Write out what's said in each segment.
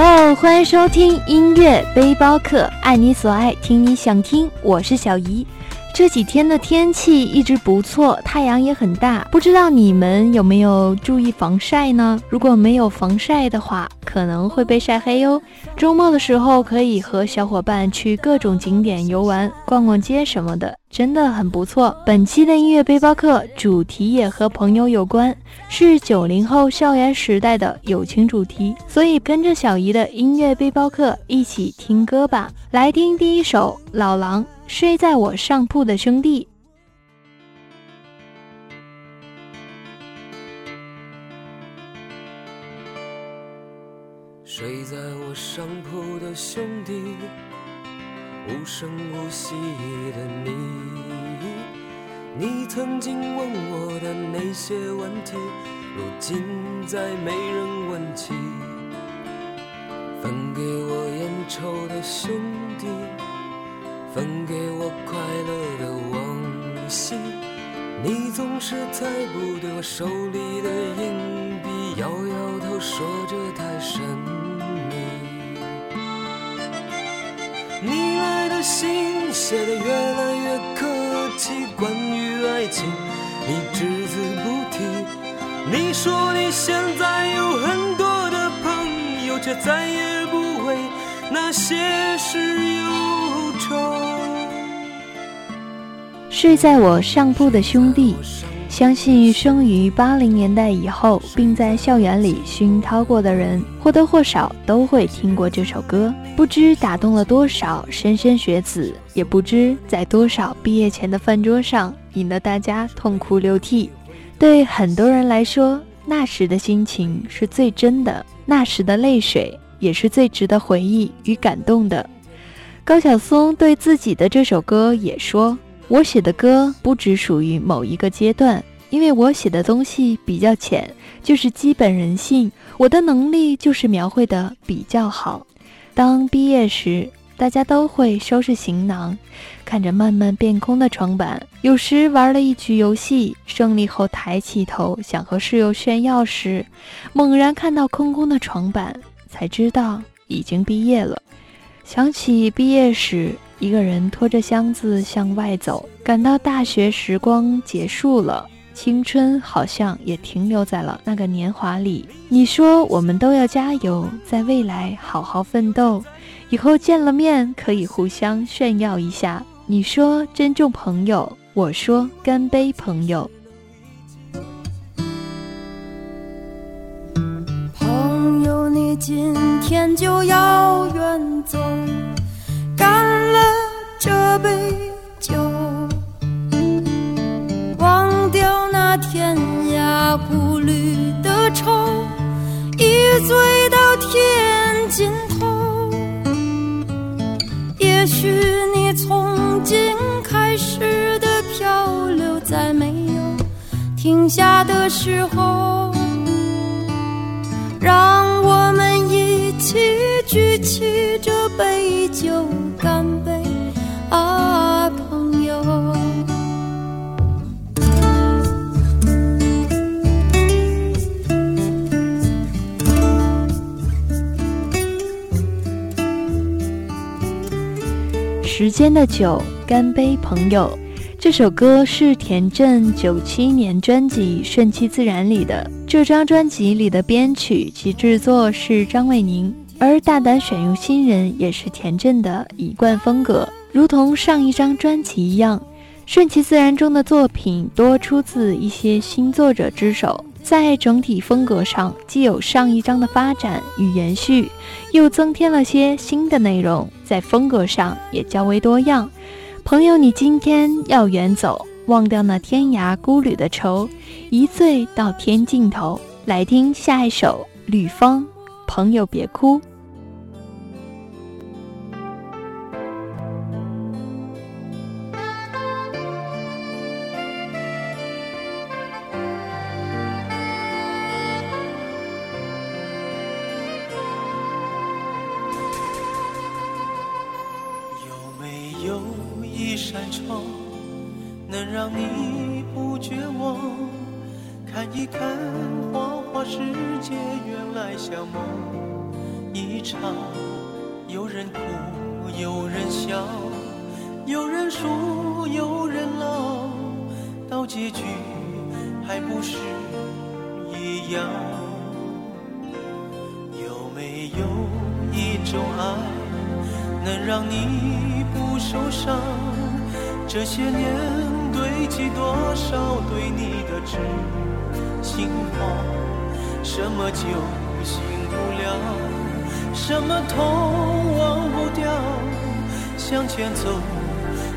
Hello，欢迎收听音乐背包客，爱你所爱，听你想听，我是小姨。这几天的天气一直不错，太阳也很大，不知道你们有没有注意防晒呢？如果没有防晒的话，可能会被晒黑哟。周末的时候可以和小伙伴去各种景点游玩、逛逛街什么的，真的很不错。本期的音乐背包客主题也和朋友有关，是九零后校园时代的友情主题，所以跟着小姨的音乐背包客一起听歌吧。来听第一首《老狼》。睡在我上铺的兄弟，睡在我上铺的兄弟，无声无息的你，你曾经问我的那些问题，如今再没人问起。分给我烟抽的兄弟。分给我快乐的往昔，你总是猜不对我手里的硬币，摇摇头说着太神秘。你来的信写的越来越客气，关于爱情你只字不提。你说你现在有很多的朋友，却再也不为那些事睡在我上铺的兄弟，相信生于八零年代以后，并在校园里熏陶过的人，或多或少都会听过这首歌。不知打动了多少莘莘学子，也不知在多少毕业前的饭桌上，引得大家痛哭流涕。对很多人来说，那时的心情是最真的，那时的泪水也是最值得回忆与感动的。高晓松对自己的这首歌也说。我写的歌不只属于某一个阶段，因为我写的东西比较浅，就是基本人性。我的能力就是描绘的比较好。当毕业时，大家都会收拾行囊，看着慢慢变空的床板。有时玩了一局游戏，胜利后抬起头想和室友炫耀时，猛然看到空空的床板，才知道已经毕业了。想起毕业时。一个人拖着箱子向外走，感到大学时光结束了，青春好像也停留在了那个年华里。你说我们都要加油，在未来好好奋斗，以后见了面可以互相炫耀一下。你说珍重朋友，我说干杯朋友。朋友，你今天就要远走。杯酒，忘掉那天涯孤旅的愁，一醉到天尽头。也许你从今开始的漂流，在没有停下的时候，让我们一起举起这杯酒。干时间的酒，干杯，朋友！这首歌是田震九七年专辑《顺其自然》里的。这张专辑里的编曲及制作是张卫宁。而大胆选用新人也是田震的一贯风格，如同上一张专辑一样，《顺其自然》中的作品多出自一些新作者之手，在整体风格上既有上一章的发展与延续，又增添了些新的内容，在风格上也较为多样。朋友，你今天要远走，忘掉那天涯孤旅的愁，一醉到天尽头。来听下一首《吕方》。朋友，别哭。一扇窗，能让你不绝望？看一看花花世界，原来像梦。一场，有人哭，有人笑，有人输，有人老，到结局还不是一样？有没有一种爱，能让你不受伤？这些年堆积多少对你的知心话？什么酒？醒不了，什么痛忘不掉，向前走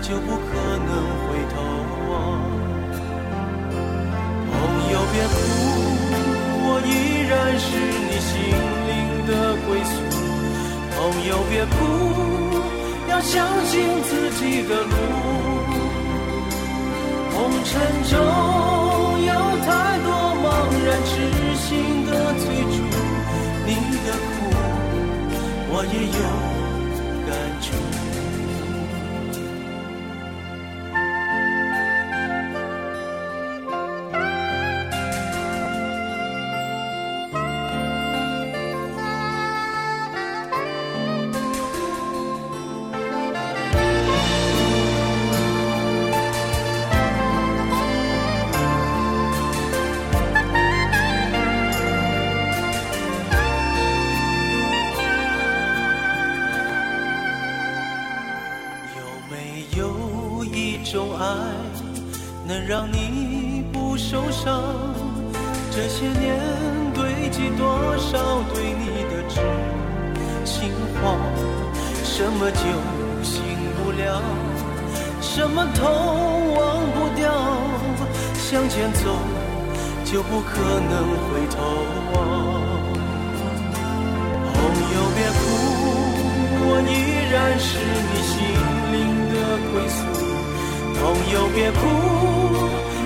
就不可能回头望。朋友别哭，我依然是你心灵的归宿。朋友别哭，要相信自己的路。红尘中有太多茫然痴心的追逐。你的苦，我也有受伤，这些年堆积多少对你的知心话？什么酒醒不了，什么痛忘不掉？向前走就不可能回头望。朋友别哭，我依然是你心灵的归宿。朋友别哭，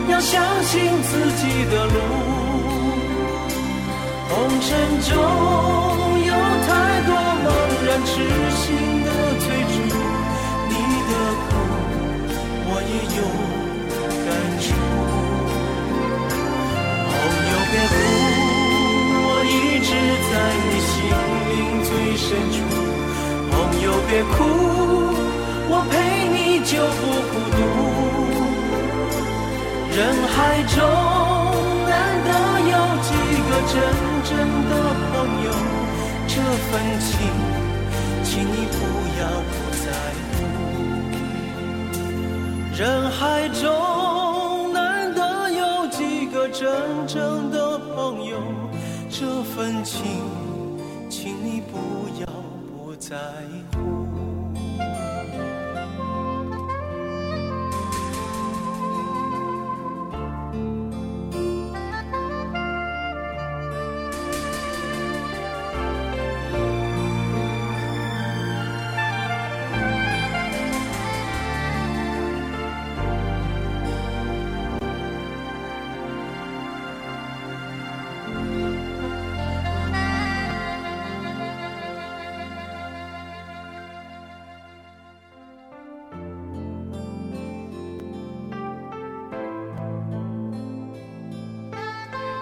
要相信自己的路。红尘中有太多正的朋友，这份情，请你不要不在乎。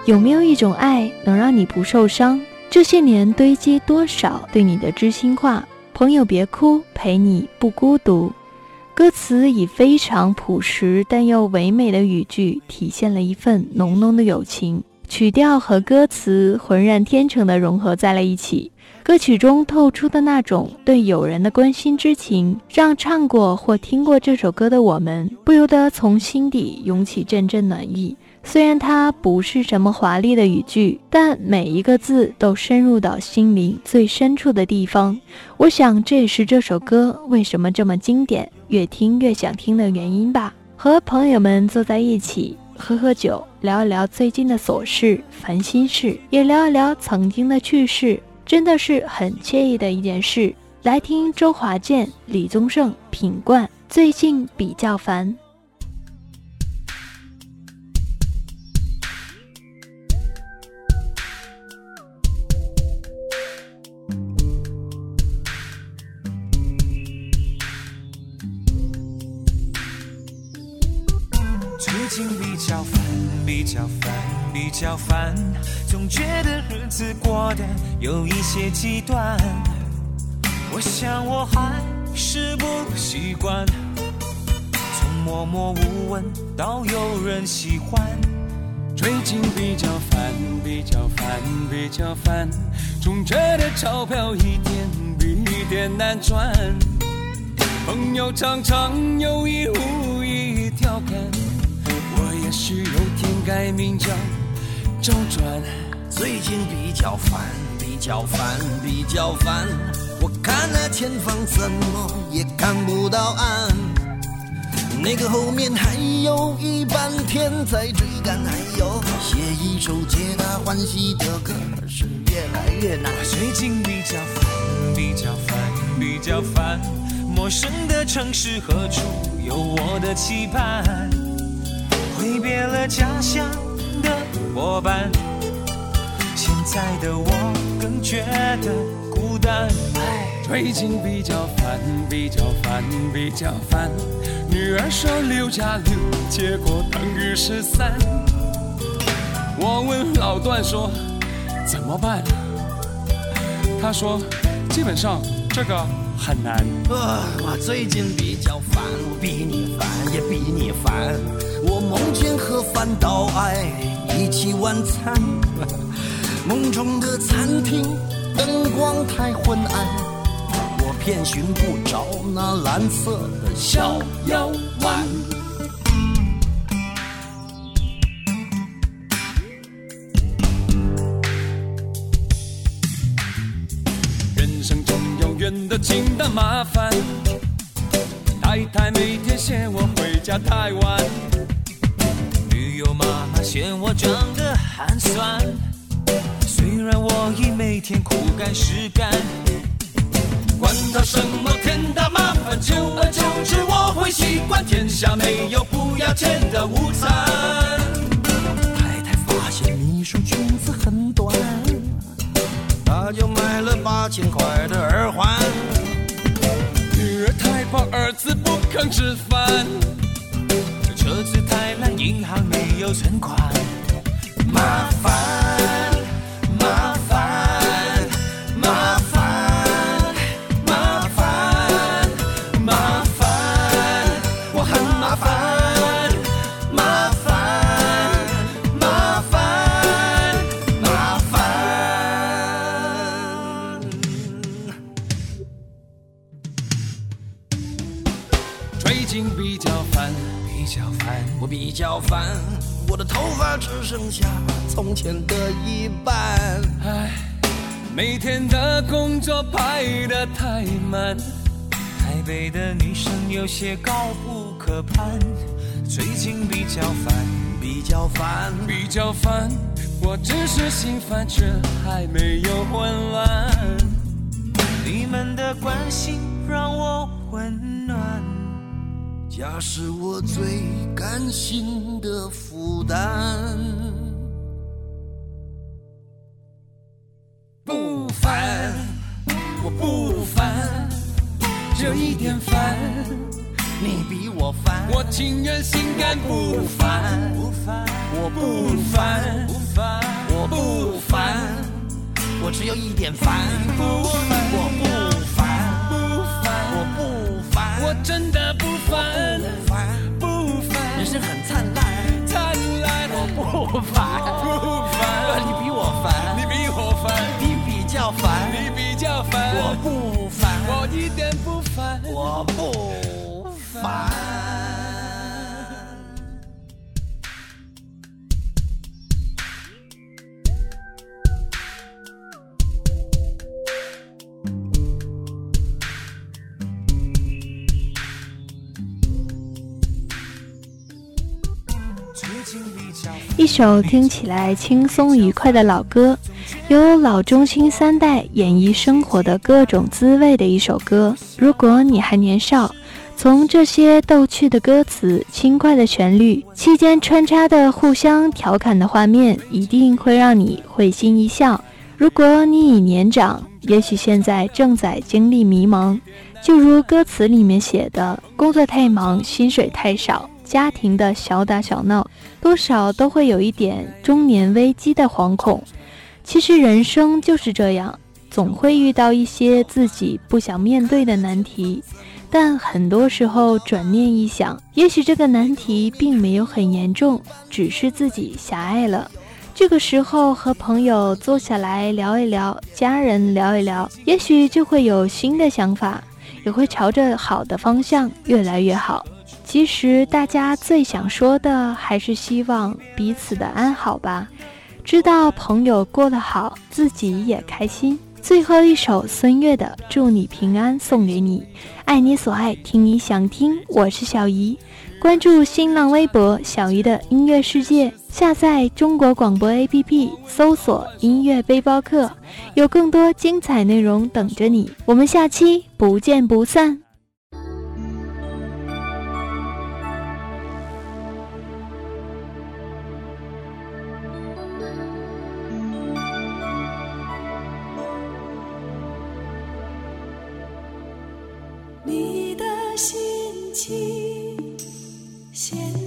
有没有一种爱能让你不受伤？这些年堆积多少对你的知心话？朋友别哭，陪你不孤独。歌词以非常朴实但又唯美的语句，体现了一份浓浓的友情。曲调和歌词浑然天成地融合在了一起，歌曲中透出的那种对友人的关心之情，让唱过或听过这首歌的我们，不由得从心底涌起阵阵暖意。虽然它不是什么华丽的语句，但每一个字都深入到心灵最深处的地方。我想这也是这首歌为什么这么经典，越听越想听的原因吧。和朋友们坐在一起，喝喝酒，聊一聊最近的琐事、烦心事，也聊一聊曾经的趣事，真的是很惬意的一件事。来听周华健、李宗盛、品冠，最近比较烦。最近比较烦，比较烦，比较烦，总觉得日子过得有一些极端。我想我还是不习惯，从默默无闻到有人喜欢。最近比较烦，比较烦，比较烦，总觉得钞票一点比一点难赚。朋友常常有意无意调侃，也许有天改名叫周转。最近比较烦，比较烦，比较烦。我看那前方怎么也看不到岸，那个后面还有一半天在追赶，还有写一首皆大欢喜的歌是越来越难。最近比较烦，比较烦，比较烦。陌生的城市何处有我的期盼？挥别了家乡的伙伴，现在的我更觉得孤单。最近比较烦，比较烦，比较烦。女儿说六加六，结果等于十三。我问老段说怎么办？他说基本上这个很难。啊，我最近比较烦，我比你烦，也比你烦。我梦见和范岛爱一起晚餐，梦中的餐厅灯光太昏暗，我偏寻不着那蓝色的小腰丸。人生中永远的清淡麻烦，太太每天嫌我回家太晚，友妈妈嫌我长得寒酸。虽然我已每天苦干实干，管他什么天大麻烦，久而久之我会习惯。天下没有不要钱的午餐。太太发现秘书裙子很短，她就买了八千块的耳环。女儿太胖，儿子不肯吃饭。有存款。麻烦，只剩下从前的一半。唉，每天的工作排得太满，台北的女生有些高不可攀。最近比较烦，比较烦，比较烦，我只是心烦，却还没有混乱。你们的关心让我温暖。家是我最甘心的负担。不烦，我不烦，就一点烦。你比我烦，我情愿心甘不烦，不烦，我不烦，我不烦，我只有一点烦，不烦，我不烦，不烦，我不烦，我真的不烦，不烦，不烦，人生很灿烂，灿烂，我不烦，不烦，你比我烦，你比我烦，你比较烦，你比较烦，我不烦，我一点不烦，我不烦。一首听起来轻松愉快的老歌，由老中青三代演绎生活的各种滋味的一首歌。如果你还年少，从这些逗趣的歌词、轻快的旋律，期间穿插的互相调侃的画面，一定会让你会心一笑。如果你已年长，也许现在正在经历迷茫，就如歌词里面写的：“工作太忙，薪水太少。”家庭的小打小闹，多少都会有一点中年危机的惶恐。其实人生就是这样，总会遇到一些自己不想面对的难题。但很多时候转念一想，也许这个难题并没有很严重，只是自己狭隘了。这个时候和朋友坐下来聊一聊，家人聊一聊，也许就会有新的想法，也会朝着好的方向越来越好。其实大家最想说的还是希望彼此的安好吧，知道朋友过得好，自己也开心。最后一首孙悦的《祝你平安》送给你，爱你所爱，听你想听，我是小姨。关注新浪微博“小鱼的音乐世界”，下载中国广播 APP，搜索“音乐背包客”，有更多精彩内容等着你。我们下期不见不散。你的心情。现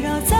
绕在